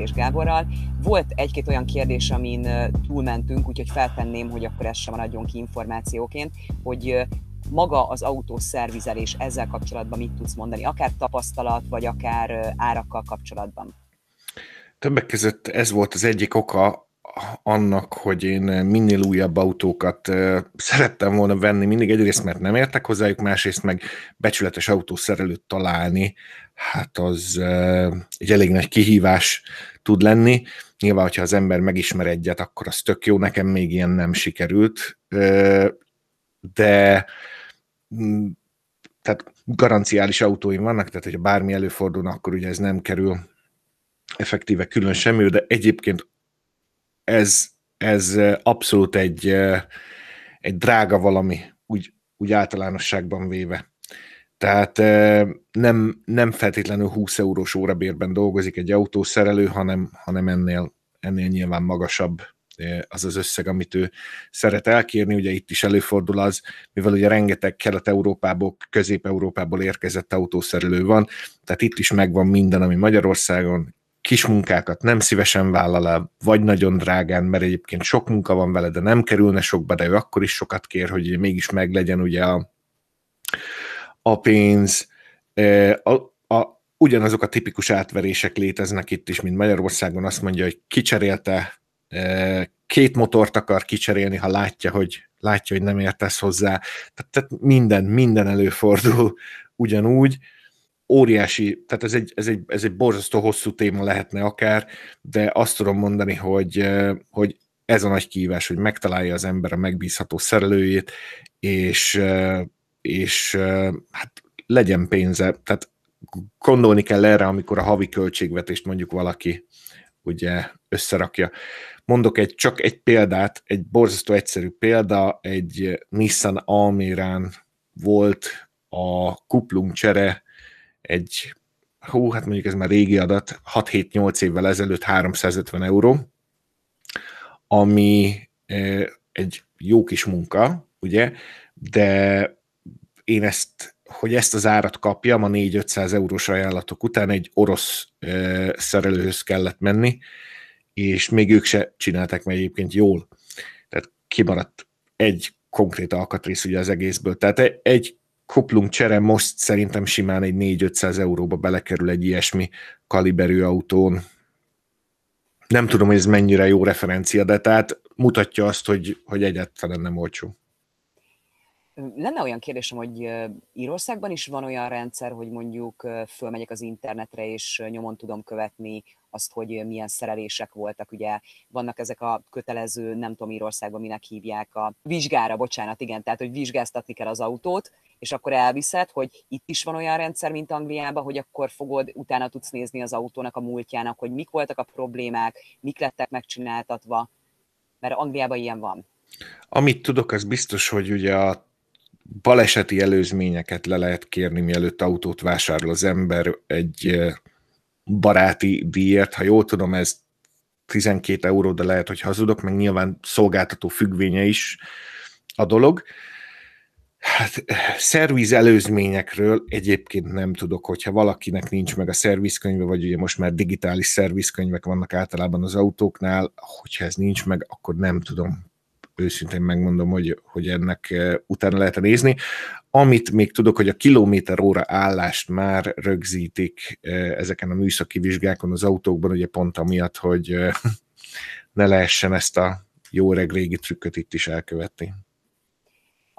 és Gáborral. Volt egy-két olyan kérdés, amin túlmentünk, úgyhogy feltenném, hogy akkor ez sem maradjon ki információként, hogy maga az autószervizelés ezzel kapcsolatban mit tudsz mondani, akár tapasztalat, vagy akár árakkal kapcsolatban? Többek között ez volt az egyik oka annak, hogy én minél újabb autókat szerettem volna venni, mindig egyrészt, mert nem értek hozzájuk, másrészt meg becsületes autószerelőt találni, hát az egy elég nagy kihívás tud lenni. Nyilván, hogyha az ember megismer egyet, akkor az tök jó, nekem még ilyen nem sikerült, de mm, tehát garanciális autóim vannak, tehát hogyha bármi előfordulna, akkor ugye ez nem kerül effektíve külön semmi, de egyébként ez, ez abszolút egy, egy drága valami, úgy, úgy általánosságban véve. Tehát nem, nem feltétlenül 20 eurós órabérben dolgozik egy autószerelő, hanem, hanem ennél, ennél nyilván magasabb az az összeg, amit ő szeret elkérni. Ugye itt is előfordul az, mivel ugye rengeteg Kelet-Európából, Közép-Európából érkezett autószerelő van, tehát itt is megvan minden, ami Magyarországon kis munkákat nem szívesen vállal el, vagy nagyon drágán, mert egyébként sok munka van vele, de nem kerülne sokba, de ő akkor is sokat kér, hogy mégis meglegyen ugye a, a pénz. A, a, ugyanazok a tipikus átverések léteznek itt is, mint Magyarországon. Azt mondja, hogy kicserélte, két motort akar kicserélni, ha látja, hogy látja, hogy nem értesz hozzá. Tehát, tehát minden, minden előfordul ugyanúgy óriási, tehát ez egy, ez, egy, ez egy borzasztó hosszú téma lehetne akár, de azt tudom mondani, hogy, hogy ez a nagy kívás, hogy megtalálja az ember a megbízható szerelőjét, és, és hát legyen pénze. Tehát gondolni kell erre, amikor a havi költségvetést mondjuk valaki ugye összerakja. Mondok egy, csak egy példát, egy borzasztó egyszerű példa, egy Nissan Almérán volt a kuplung csere egy, hú, hát mondjuk ez már régi adat, 6-7-8 évvel ezelőtt 350 euró, ami egy jó kis munka, ugye, de én ezt, hogy ezt az árat kapjam a 4-500 eurós ajánlatok után egy orosz szerelőhöz kellett menni, és még ők se csinálták meg egyébként jól. Tehát kimaradt egy konkrét alkatrész ugye az egészből. Tehát egy kuplung csere most szerintem simán egy 4-500 euróba belekerül egy ilyesmi kaliberű autón. Nem tudom, hogy ez mennyire jó referencia, de tehát mutatja azt, hogy, hogy egyáltalán nem olcsó. Lenne olyan kérdésem, hogy Írországban is van olyan rendszer, hogy mondjuk fölmegyek az internetre, és nyomon tudom követni azt, hogy milyen szerelések voltak. Ugye vannak ezek a kötelező, nem tudom Írországban minek hívják, a vizsgára, bocsánat, igen, tehát hogy vizsgáztatni kell az autót, és akkor elviszed, hogy itt is van olyan rendszer, mint Angliában, hogy akkor fogod, utána tudsz nézni az autónak a múltjának, hogy mik voltak a problémák, mik lettek megcsináltatva, mert Angliában ilyen van. Amit tudok, az biztos, hogy ugye a baleseti előzményeket le lehet kérni, mielőtt autót vásárol az ember egy baráti díjért. Ha jól tudom, ez 12 euró, de lehet, hogy hazudok, meg nyilván szolgáltató függvénye is a dolog. Hát szerviz előzményekről egyébként nem tudok, hogyha valakinek nincs meg a szervizkönyve, vagy ugye most már digitális szervizkönyvek vannak általában az autóknál, hogyha ez nincs meg, akkor nem tudom őszintén megmondom, hogy, hogy ennek eh, utána lehet nézni. Amit még tudok, hogy a kilométer óra állást már rögzítik eh, ezeken a műszaki vizsgákon az autókban, ugye pont amiatt, hogy eh, ne lehessen ezt a jó reg régi trükköt itt is elkövetni.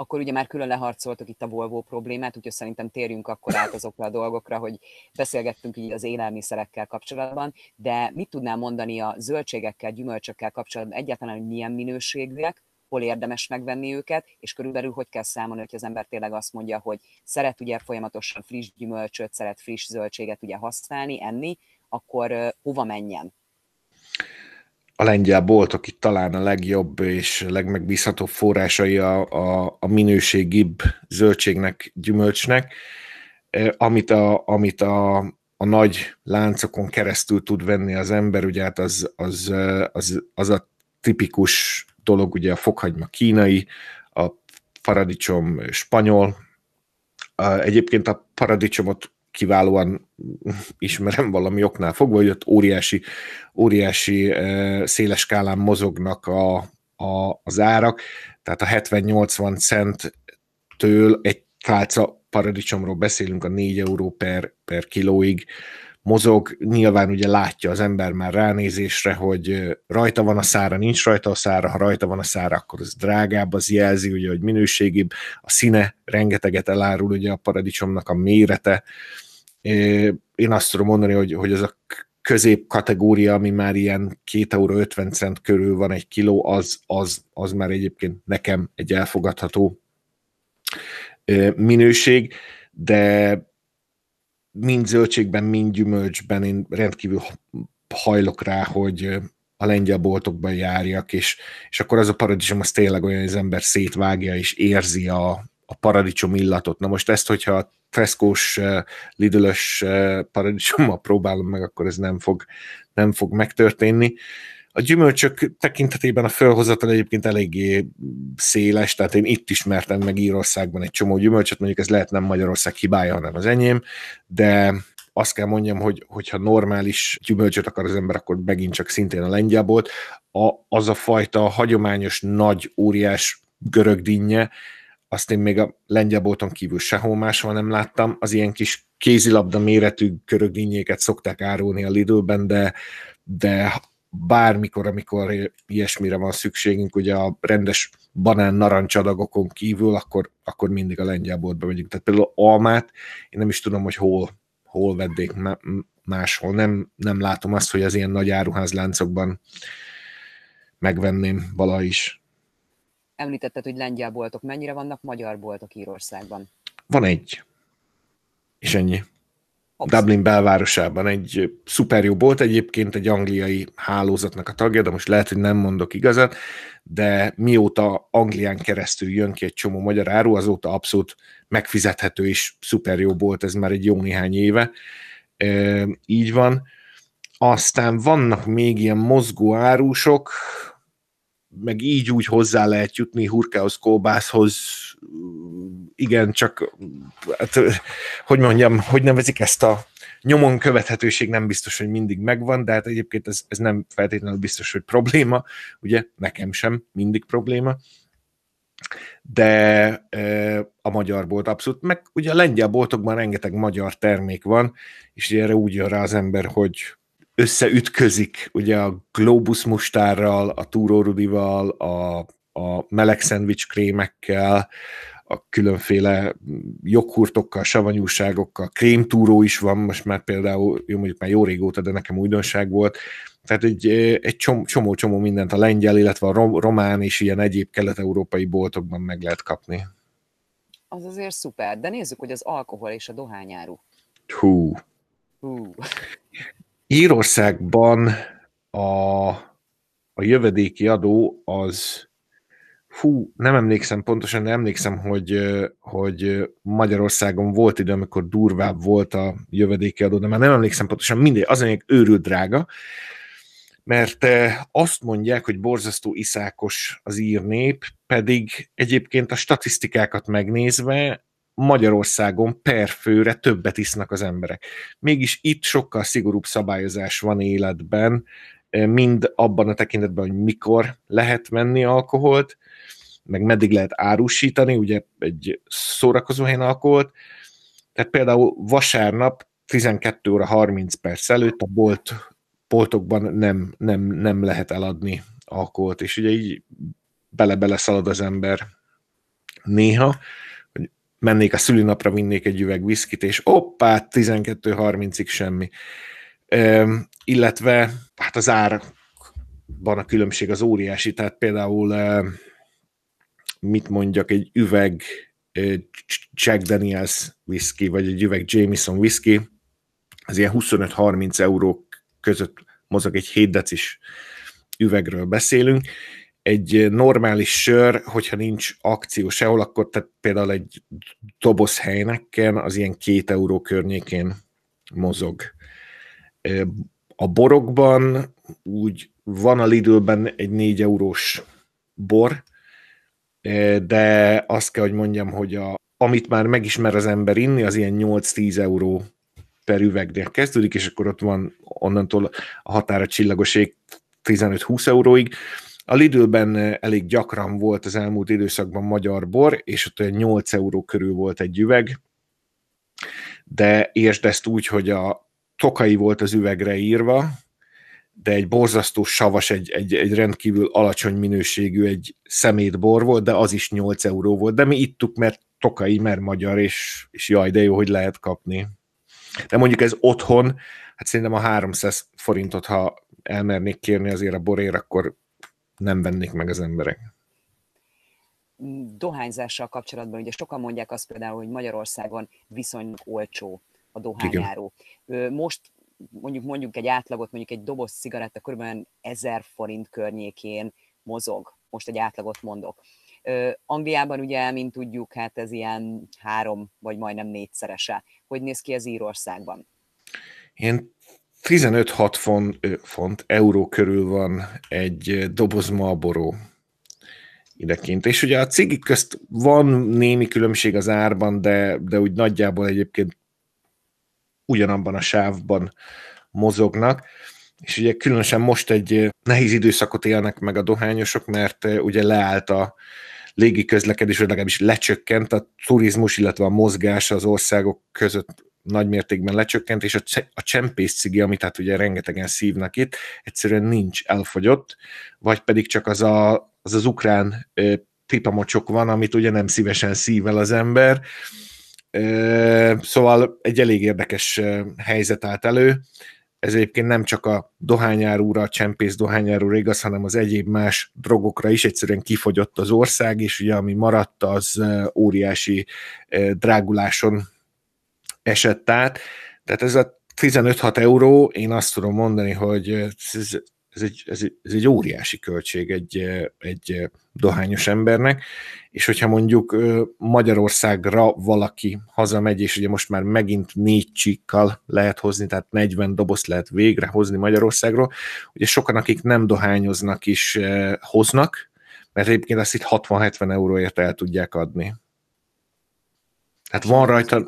Akkor ugye már külön leharcoltok itt a Volvo problémát, úgyhogy szerintem térjünk akkor át azokra a dolgokra, hogy beszélgettünk így az élelmiszerekkel kapcsolatban, de mit tudnál mondani a zöldségekkel, gyümölcsökkel kapcsolatban? Egyáltalán, hogy milyen minőségűek, hol érdemes megvenni őket, és körülbelül hogy kell számolni, hogy az ember tényleg azt mondja, hogy szeret ugye folyamatosan friss gyümölcsöt, szeret friss zöldséget ugye használni, enni, akkor hova menjen? a lengyel boltok itt talán a legjobb és legmegbízhatóbb forrásai a, a, a minőségibb zöldségnek, gyümölcsnek, amit a, amit a, a nagy láncokon keresztül tud venni az ember, ugye hát az, az, az, az a tipikus dolog, ugye a fokhagyma kínai, a paradicsom spanyol, egyébként a paradicsomot kiválóan ismerem valami oknál fogva, hogy ott óriási, óriási széles skálán mozognak a, a, az árak, tehát a 70-80 centtől egy tálca paradicsomról beszélünk a 4 euró per, per kilóig, mozog, nyilván ugye látja az ember már ránézésre, hogy rajta van a szára, nincs rajta a szára, ha rajta van a szára, akkor az drágább, az jelzi, ugye, hogy minőségibb, a színe rengeteget elárul, ugye a paradicsomnak a mérete. Én azt tudom mondani, hogy, hogy ez a közép kategória, ami már ilyen 2,50 euró cent körül van egy kiló, az, az, az már egyébként nekem egy elfogadható minőség, de mind zöldségben, mind gyümölcsben én rendkívül hajlok rá, hogy a lengyel boltokban járjak, és, és akkor az a paradicsom az tényleg olyan, hogy az ember szétvágja és érzi a, a paradicsom illatot. Na most ezt, hogyha a Tesco-s, Lidl-ös paradicsommal próbálom meg, akkor ez nem fog, nem fog megtörténni. A gyümölcsök tekintetében a felhozatal egyébként eléggé széles, tehát én itt ismertem meg Írországban egy csomó gyümölcsöt, mondjuk ez lehet nem Magyarország hibája, hanem az enyém, de azt kell mondjam, hogy hogyha normális gyümölcsöt akar az ember, akkor megint csak szintén a lengyel. A, az a fajta hagyományos, nagy, óriás görög dinnye, azt én még a lengyel bolton kívül sehol máshol nem láttam. Az ilyen kis kézilabda méretű görögdínyéket szokták árulni a Lidlben, de, de bármikor, amikor ilyesmire van szükségünk, ugye a rendes banán narancsadagokon kívül, akkor, akkor mindig a lengyel boltba megyünk. Tehát például almát, én nem is tudom, hogy hol, hol veddék máshol. Nem, nem látom azt, hogy az ilyen nagy áruházláncokban megvenném vala is. Említetted, hogy lengyel boltok. Mennyire vannak magyar boltok Írországban? Van egy. És ennyi. Dublin belvárosában egy szuper jó bolt, egyébként egy angliai hálózatnak a tagja, de most lehet, hogy nem mondok igazat, de mióta Anglián keresztül jön ki egy csomó magyar áru, azóta abszolút megfizethető és szuper jó bolt, ez már egy jó néhány éve. E, így van. Aztán vannak még ilyen mozgó árusok, meg így úgy hozzá lehet jutni hurkához, kolbászhoz, igen, csak hát, hogy mondjam, hogy nevezik ezt a nyomon követhetőség nem biztos, hogy mindig megvan, de hát egyébként ez, ez nem feltétlenül biztos, hogy probléma, ugye nekem sem mindig probléma, de a magyar bolt abszolút, meg ugye a lengyel boltokban rengeteg magyar termék van, és erre úgy jön rá az ember, hogy összeütközik ugye a Globus mustárral, a túrórudival, a, a meleg szendvics krémekkel, a különféle joghurtokkal, savanyúságokkal, krémtúró is van, most már például, jó mondjuk már jó régóta, de nekem újdonság volt, tehát egy, egy csomó-csomó mindent a lengyel, illetve a román és ilyen egyéb kelet-európai boltokban meg lehet kapni. Az azért szuper, de nézzük, hogy az alkohol és a dohányáru. Hú. Hú. Írországban a, a jövedéki adó az Fú, nem emlékszem pontosan, de emlékszem, hogy, hogy Magyarországon volt idő, amikor durvább volt a jövedéki adó, de már nem emlékszem pontosan, mindegy, az még őrült drága, mert azt mondják, hogy borzasztó iszákos az ír nép, pedig egyébként a statisztikákat megnézve Magyarországon per főre többet isznak az emberek. Mégis itt sokkal szigorúbb szabályozás van életben, mind abban a tekintetben, hogy mikor lehet menni alkoholt, meg meddig lehet árusítani, ugye egy szórakozóhelyen alkoholt. Tehát például vasárnap 12 óra 30 perc előtt a bolt, boltokban nem, nem, nem lehet eladni alkoholt, és ugye így bele-bele szalad az ember néha, mennék a szülinapra, vinnék egy üveg viszkit, és oppá, 12.30-ig semmi. Üm, illetve hát az árban a különbség az óriási, tehát például mit mondjak, egy üveg Jack Daniels whisky, vagy egy üveg Jameson whisky, az ilyen 25-30 euró között mozog egy 7 decis üvegről beszélünk. Egy normális sör, hogyha nincs akció sehol, akkor tehát például egy doboz helynekken az ilyen két euró környékén mozog. A borokban úgy van a Lidlben egy 4 eurós bor, de azt kell, hogy mondjam, hogy a, amit már megismer az ember inni, az ilyen 8-10 euró per üvegnél kezdődik, és akkor ott van onnantól a határa csillagos ég 15-20 euróig. A Lidl-ben elég gyakran volt az elmúlt időszakban magyar bor, és ott olyan 8 euró körül volt egy üveg, de értsd ezt úgy, hogy a tokai volt az üvegre írva, de egy borzasztó savas, egy, egy, egy rendkívül alacsony minőségű, egy szemétbor volt, de az is 8 euró volt. De mi ittuk, mert tokai, mert magyar, és, és jaj, de jó, hogy lehet kapni. De mondjuk ez otthon, hát szerintem a 300 forintot, ha elmernék kérni azért a borér, akkor nem vennék meg az emberek. Dohányzással kapcsolatban ugye sokan mondják azt például, hogy Magyarországon viszonylag olcsó a dohányáró. Igen. Most mondjuk mondjuk egy átlagot, mondjuk egy doboz cigaretta kb. 1000 forint környékén mozog. Most egy átlagot mondok. Angliában ugye, mint tudjuk, hát ez ilyen három vagy majdnem négyszerese. Hogy néz ki ez Írországban? Én 15-6 font, euró körül van egy doboz Marlboro idekint. És ugye a cigik közt van némi különbség az árban, de, de úgy nagyjából egyébként ugyanabban a sávban mozognak. És ugye különösen most egy nehéz időszakot élnek meg a dohányosok, mert ugye leállt a légi közlekedés, vagy legalábbis lecsökkent a turizmus, illetve a mozgás az országok között nagy mértékben lecsökkent, és a, a csempész cigi, amit hát ugye rengetegen szívnak itt, egyszerűen nincs, elfogyott, vagy pedig csak az a, az, az ukrán ö, pipamocsok van, amit ugye nem szívesen szível az ember. Ö, szóval egy elég érdekes helyzet állt elő. Ez egyébként nem csak a dohányárúra, a csempész dohányárúra igaz, hanem az egyéb más drogokra is egyszerűen kifogyott az ország, és ugye ami maradt, az óriási dráguláson esett át. Tehát ez a 15-6 euró, én azt tudom mondani, hogy ez, ez, egy, ez, egy, ez egy óriási költség egy, egy dohányos embernek, és hogyha mondjuk Magyarországra valaki hazamegy, és ugye most már megint négy csíkkal lehet hozni, tehát 40 dobozt lehet végre hozni Magyarországról, ugye sokan, akik nem dohányoznak is hoznak, mert egyébként azt itt 60-70 euróért el tudják adni. Tehát van rajta...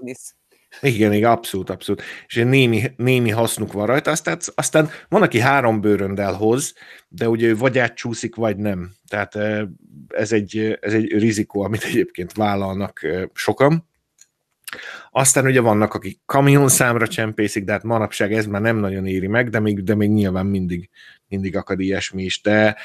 Igen, igen, abszolút, abszolút. És némi, némi hasznuk van rajta, aztán, aztán van, aki három bőröndel hoz, de ugye vagy átcsúszik, vagy nem. Tehát ez egy, ez egy rizikó, amit egyébként vállalnak sokan. Aztán ugye vannak, akik kamion számra csempészik, de hát manapság ez már nem nagyon éri meg, de még, de még nyilván mindig, mindig akad ilyesmi is. De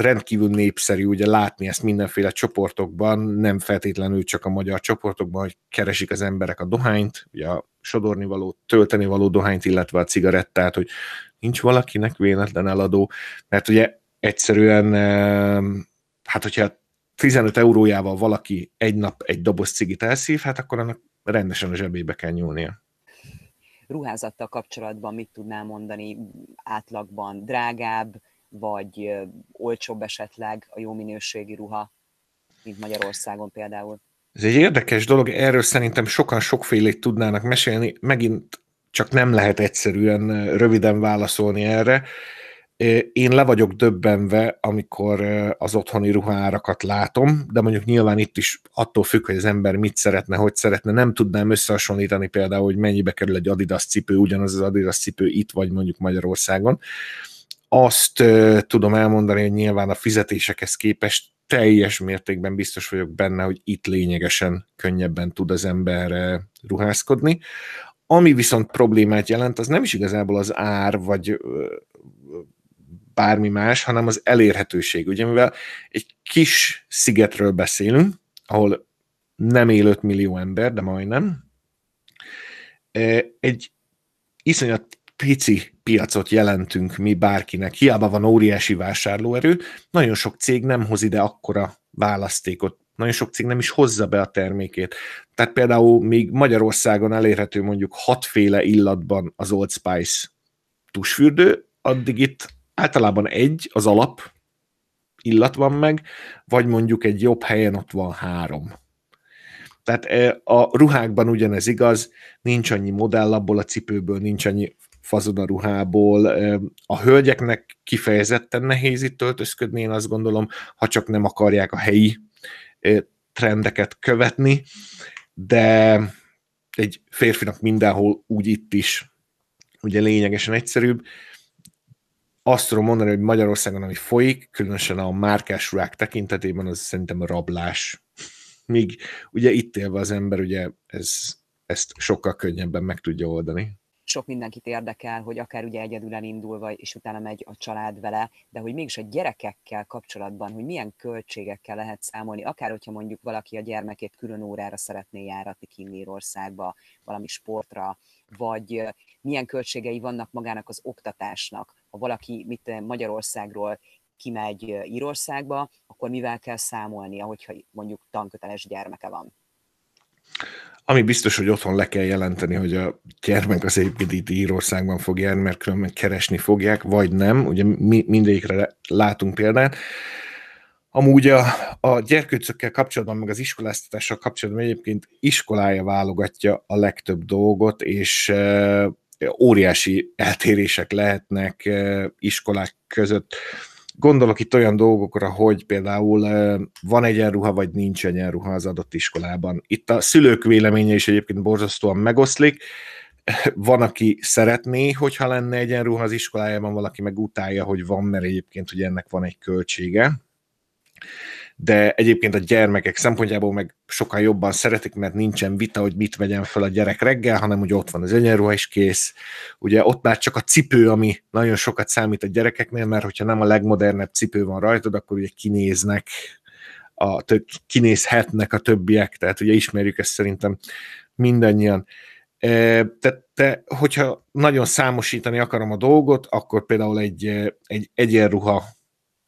rendkívül népszerű ugye látni ezt mindenféle csoportokban, nem feltétlenül csak a magyar csoportokban, hogy keresik az emberek a dohányt, ugye a sodorni való, tölteni való dohányt, illetve a cigarettát, hogy nincs valakinek véletlen eladó, mert ugye egyszerűen, hát hogyha 15 eurójával valaki egy nap egy doboz cigit elszív, hát akkor annak rendesen a zsebébe kell nyúlnia. Ruházattal kapcsolatban mit tudnál mondani átlagban? Drágább, vagy olcsóbb esetleg a jó minőségi ruha, mint Magyarországon például. Ez egy érdekes dolog, erről szerintem sokan sokfélét tudnának mesélni, megint csak nem lehet egyszerűen röviden válaszolni erre. Én le vagyok döbbenve, amikor az otthoni ruhárakat látom, de mondjuk nyilván itt is attól függ, hogy az ember mit szeretne, hogy szeretne. Nem tudnám összehasonlítani például, hogy mennyibe kerül egy Adidas cipő, ugyanaz az Adidas cipő itt vagy mondjuk Magyarországon azt uh, tudom elmondani, hogy nyilván a fizetésekhez képest teljes mértékben biztos vagyok benne, hogy itt lényegesen könnyebben tud az ember uh, ruházkodni. Ami viszont problémát jelent, az nem is igazából az ár, vagy bármi más, hanem az elérhetőség. Ugye, mivel egy kis szigetről beszélünk, ahol nem él 5 millió ember, de majdnem, egy iszonyat pici piacot jelentünk mi bárkinek, hiába van óriási vásárlóerő, nagyon sok cég nem hoz ide akkora választékot, nagyon sok cég nem is hozza be a termékét. Tehát például még Magyarországon elérhető mondjuk hatféle illatban az Old Spice tusfürdő, addig itt általában egy, az alap illat van meg, vagy mondjuk egy jobb helyen ott van három. Tehát e, a ruhákban ugyanez igaz, nincs annyi modell abból a cipőből, nincs annyi fazon ruhából. A hölgyeknek kifejezetten nehéz itt öltözködni, én azt gondolom, ha csak nem akarják a helyi trendeket követni, de egy férfinak mindenhol, úgy itt is, ugye lényegesen egyszerűbb. Azt tudom mondani, hogy Magyarországon, ami folyik, különösen a márkás ruhák tekintetében, az szerintem a rablás. Míg ugye itt élve az ember, ugye ez, ezt sokkal könnyebben meg tudja oldani sok mindenkit érdekel, hogy akár ugye egyedül elindulva, és utána megy a család vele, de hogy mégis a gyerekekkel kapcsolatban, hogy milyen költségekkel lehet számolni, akár hogyha mondjuk valaki a gyermekét külön órára szeretné járatni Kinnírországba, valami sportra, vagy milyen költségei vannak magának az oktatásnak. Ha valaki mit Magyarországról kimegy Írországba, akkor mivel kell számolnia, hogyha mondjuk tanköteles gyermeke van? Ami biztos, hogy otthon le kell jelenteni, hogy a gyermek az egyébként itt Írországban fog járni, mert különben keresni fogják, vagy nem. Ugye mi, mindegyikre látunk példát. Amúgy a, a gyerkőcökkel kapcsolatban, meg az iskoláztatással kapcsolatban egyébként iskolája válogatja a legtöbb dolgot, és e, óriási eltérések lehetnek e, iskolák között. Gondolok itt olyan dolgokra, hogy például van egyenruha, vagy nincs egyenruha az adott iskolában. Itt a szülők véleménye is egyébként borzasztóan megoszlik. Van, aki szeretné, hogyha lenne egyenruha az iskolájában, valaki meg utálja, hogy van, mert egyébként ugye ennek van egy költsége de egyébként a gyermekek szempontjából meg sokkal jobban szeretik, mert nincsen vita, hogy mit vegyen fel a gyerek reggel, hanem hogy ott van az egyenruha is kész. Ugye ott már csak a cipő, ami nagyon sokat számít a gyerekeknél, mert hogyha nem a legmodernebb cipő van rajtad, akkor ugye kinéznek, a, kinézhetnek a többiek, tehát ugye ismerjük ezt szerintem mindannyian. Tehát te, hogyha nagyon számosítani akarom a dolgot, akkor például egy, egy egyenruha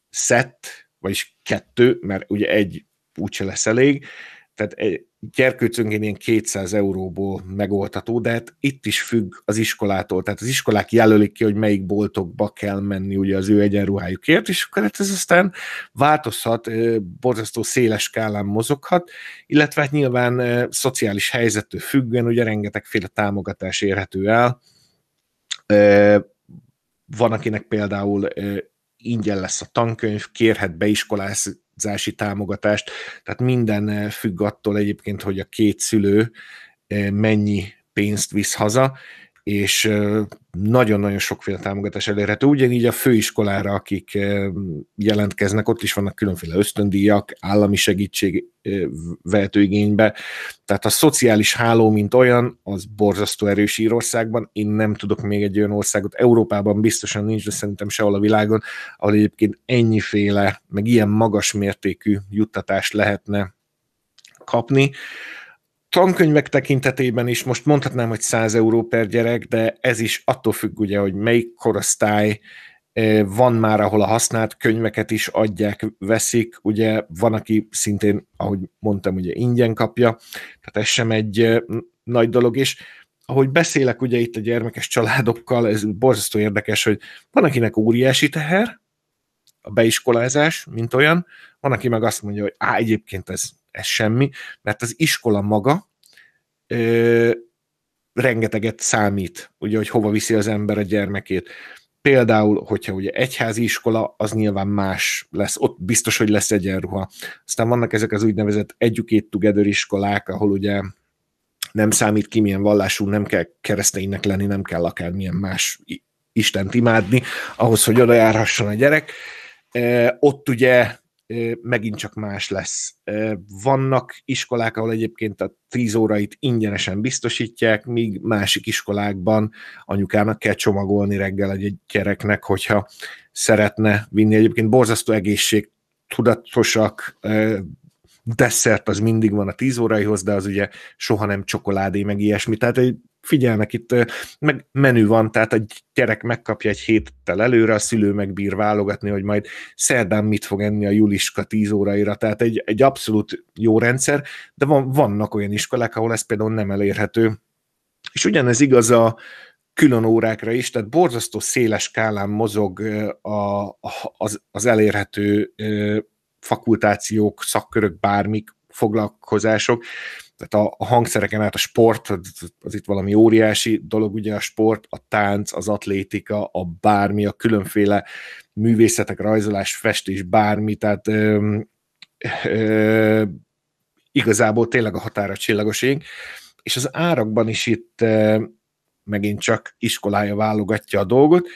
szett, vagyis kettő, mert ugye egy úgyse lesz elég, tehát gyerkőcönként ilyen 200 euróból megoldható, de hát itt is függ az iskolától, tehát az iskolák jelölik ki, hogy melyik boltokba kell menni ugye az ő egyenruhájukért, és akkor hát ez aztán változhat, borzasztó széles skálán mozoghat, illetve hát nyilván szociális helyzettől függően ugye rengetegféle támogatás érhető el. Van, akinek például ingyen lesz a tankönyv, kérhet beiskolázási támogatást, tehát minden eh, függ attól egyébként, hogy a két szülő eh, mennyi pénzt visz haza, és nagyon-nagyon sokféle támogatás elérhető. Ugyanígy a főiskolára, akik jelentkeznek, ott is vannak különféle ösztöndíjak, állami segítség vehető igénybe. Tehát a szociális háló, mint olyan, az borzasztó erős Írországban. Én nem tudok még egy olyan országot, Európában biztosan nincs, de szerintem sehol a világon, ahol egyébként ennyiféle, meg ilyen magas mértékű juttatást lehetne kapni tankönyvek tekintetében is most mondhatnám, hogy 100 euró per gyerek, de ez is attól függ ugye, hogy melyik korosztály, van már, ahol a használt könyveket is adják, veszik, ugye van, aki szintén, ahogy mondtam, ugye ingyen kapja, tehát ez sem egy nagy dolog is. Ahogy beszélek ugye itt a gyermekes családokkal, ez borzasztó érdekes, hogy van, akinek óriási teher, a beiskolázás, mint olyan, van, aki meg azt mondja, hogy á, egyébként ez ez semmi, mert az iskola maga ö, rengeteget számít, ugye, hogy hova viszi az ember a gyermekét. Például, hogyha ugye egyházi iskola, az nyilván más lesz, ott biztos, hogy lesz egyenruha. Aztán vannak ezek az úgynevezett educate together iskolák, ahol ugye nem számít ki, milyen vallású, nem kell kereszténynek lenni, nem kell akármilyen más Istent imádni, ahhoz, hogy oda járhasson a gyerek. Ott ugye megint csak más lesz. Vannak iskolák, ahol egyébként a 10 órait ingyenesen biztosítják, míg másik iskolákban anyukának kell csomagolni reggel egy gyereknek, hogyha szeretne vinni. Egyébként borzasztó egészség tudatosak, desszert az mindig van a 10 óraihoz, de az ugye soha nem csokoládé, meg ilyesmi. Tehát egy figyelnek itt, meg menü van, tehát a gyerek megkapja egy héttel előre, a szülő megbír válogatni, hogy majd szerdán mit fog enni a Juliska 10 óraira, tehát egy, egy abszolút jó rendszer, de van, vannak olyan iskolák, ahol ez például nem elérhető. És ugyanez igaz a külön órákra is, tehát borzasztó széles skálán mozog a, az, az elérhető fakultációk, szakkörök, bármik, foglalkozások, tehát a, a hangszereken át a sport, az, itt valami óriási dolog, ugye a sport, a tánc, az atlétika, a bármi, a különféle művészetek, rajzolás, festés, bármi, tehát ö, ö, igazából tényleg a határa csillagos ég, és az árakban is itt megint csak iskolája válogatja a dolgot,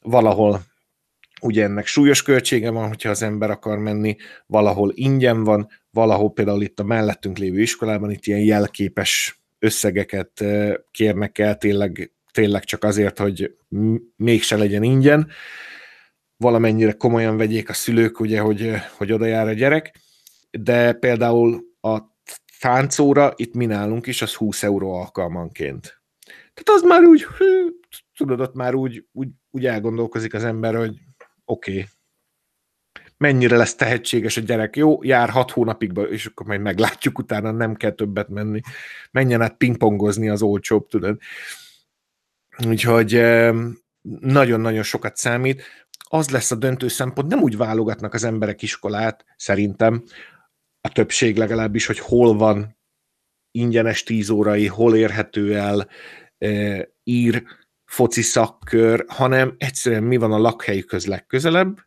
valahol ugye ennek súlyos költsége van, hogyha az ember akar menni, valahol ingyen van, valahol például itt a mellettünk lévő iskolában itt ilyen jelképes összegeket kérnek el tényleg, tényleg csak azért, hogy mégse legyen ingyen, valamennyire komolyan vegyék a szülők, ugye, hogy, hogy oda jár a gyerek, de például a táncóra itt mi nálunk is, az 20 euró alkalmanként. Tehát az már úgy, hű, tudod, ott már úgy, úgy, úgy elgondolkozik az ember, hogy oké, okay, mennyire lesz tehetséges a gyerek, jó, jár hat hónapig, és akkor majd meglátjuk, utána nem kell többet menni. Menjen át pingpongozni az olcsóbb, tudod. Úgyhogy nagyon-nagyon sokat számít. Az lesz a döntő szempont, nem úgy válogatnak az emberek iskolát, szerintem, a többség legalábbis, hogy hol van ingyenes tíz órai, hol érhető el, e, ír, foci szakkör, hanem egyszerűen mi van a lakhelyükhöz legközelebb,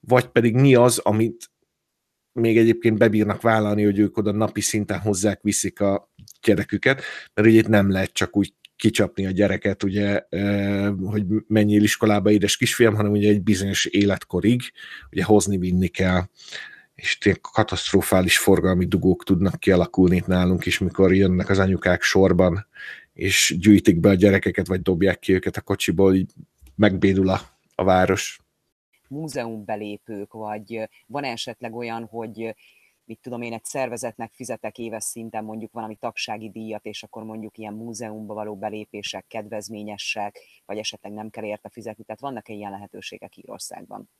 vagy pedig mi az, amit még egyébként bebírnak vállalni, hogy ők oda napi szinten hozzák, viszik a gyereküket, mert ugye itt nem lehet csak úgy kicsapni a gyereket, ugye, hogy menjél iskolába, édes kisfiam, hanem ugye egy bizonyos életkorig, ugye hozni-vinni kell. És ilyen katasztrofális forgalmi dugók tudnak kialakulni itt nálunk is, mikor jönnek az anyukák sorban, és gyűjtik be a gyerekeket, vagy dobják ki őket a kocsiból, így megbédul a, a város. Múzeumbelépők, vagy van esetleg olyan, hogy mit tudom én, egy szervezetnek fizetek éves szinten mondjuk valami tagsági díjat, és akkor mondjuk ilyen múzeumba való belépések kedvezményesek, vagy esetleg nem kell érte fizetni. Tehát vannak-e ilyen lehetőségek Írországban?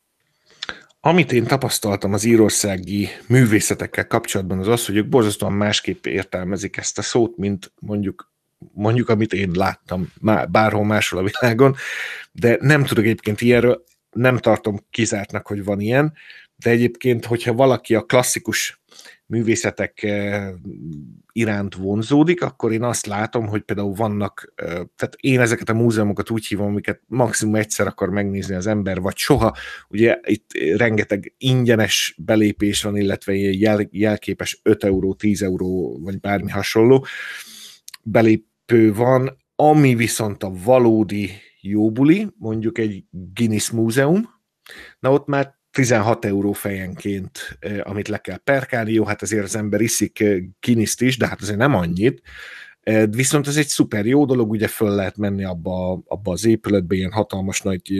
Amit én tapasztaltam az írországi művészetekkel kapcsolatban, az az, hogy ők borzasztóan másképp értelmezik ezt a szót, mint mondjuk mondjuk, amit én láttam bárhol máshol a világon, de nem tudok egyébként ilyenről, nem tartom kizártnak, hogy van ilyen, de egyébként, hogyha valaki a klasszikus művészetek eh, iránt vonzódik, akkor én azt látom, hogy például vannak, eh, tehát én ezeket a múzeumokat úgy hívom, amiket maximum egyszer akar megnézni az ember, vagy soha. Ugye itt rengeteg ingyenes belépés van, illetve jel, jelképes 5 euró, 10 euró, vagy bármi hasonló belépő van, ami viszont a valódi jóbuli, mondjuk egy Guinness múzeum, na ott már 16 euró fejenként, amit le kell perkálni. Jó, hát azért az ember iszik kiniszt is, de hát azért nem annyit. Viszont ez egy szuper jó dolog, ugye föl lehet menni abba, abba az épületbe, ilyen hatalmas nagy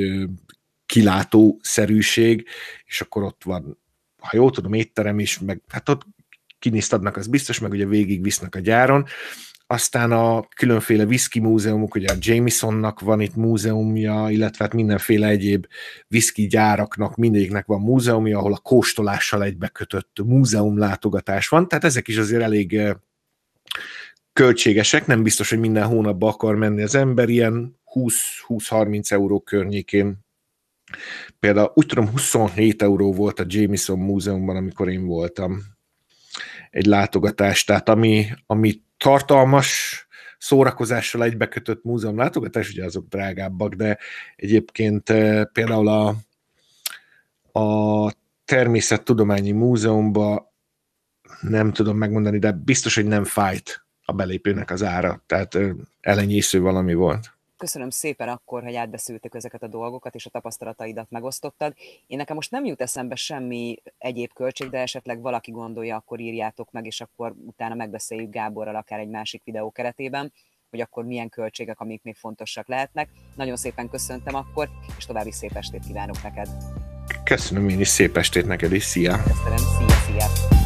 kilátószerűség, és akkor ott van, ha jól tudom, étterem is, meg hát ott kiniszt adnak, az biztos, meg ugye végig visznek a gyáron, aztán a különféle whisky múzeumok, ugye a Jamesonnak van itt múzeumja, illetve hát mindenféle egyéb whisky gyáraknak mindegyiknek van múzeumja, ahol a kóstolással egybekötött múzeumlátogatás van, tehát ezek is azért elég költségesek, nem biztos, hogy minden hónapban akar menni az ember, ilyen 20-30 euró környékén. Például úgy tudom 27 euró volt a Jameson múzeumban, amikor én voltam. Egy látogatás, tehát ami, ami tartalmas szórakozással egybekötött múzeum látogatás, ugye azok drágábbak, de egyébként eh, például a, a Természettudományi Múzeumban nem tudom megmondani, de biztos, hogy nem fájt a belépőnek az ára, tehát eh, elenyésző valami volt. Köszönöm szépen akkor, hogy átbeszéltük ezeket a dolgokat, és a tapasztalataidat megosztottad. Én nekem most nem jut eszembe semmi egyéb költség, de esetleg valaki gondolja, akkor írjátok meg, és akkor utána megbeszéljük Gáborral akár egy másik videó keretében, hogy akkor milyen költségek, amik még fontosak lehetnek. Nagyon szépen köszöntem akkor, és további szép estét kívánok neked. Köszönöm én is, szép estét neked is, szia! Köszönöm, szia, szia!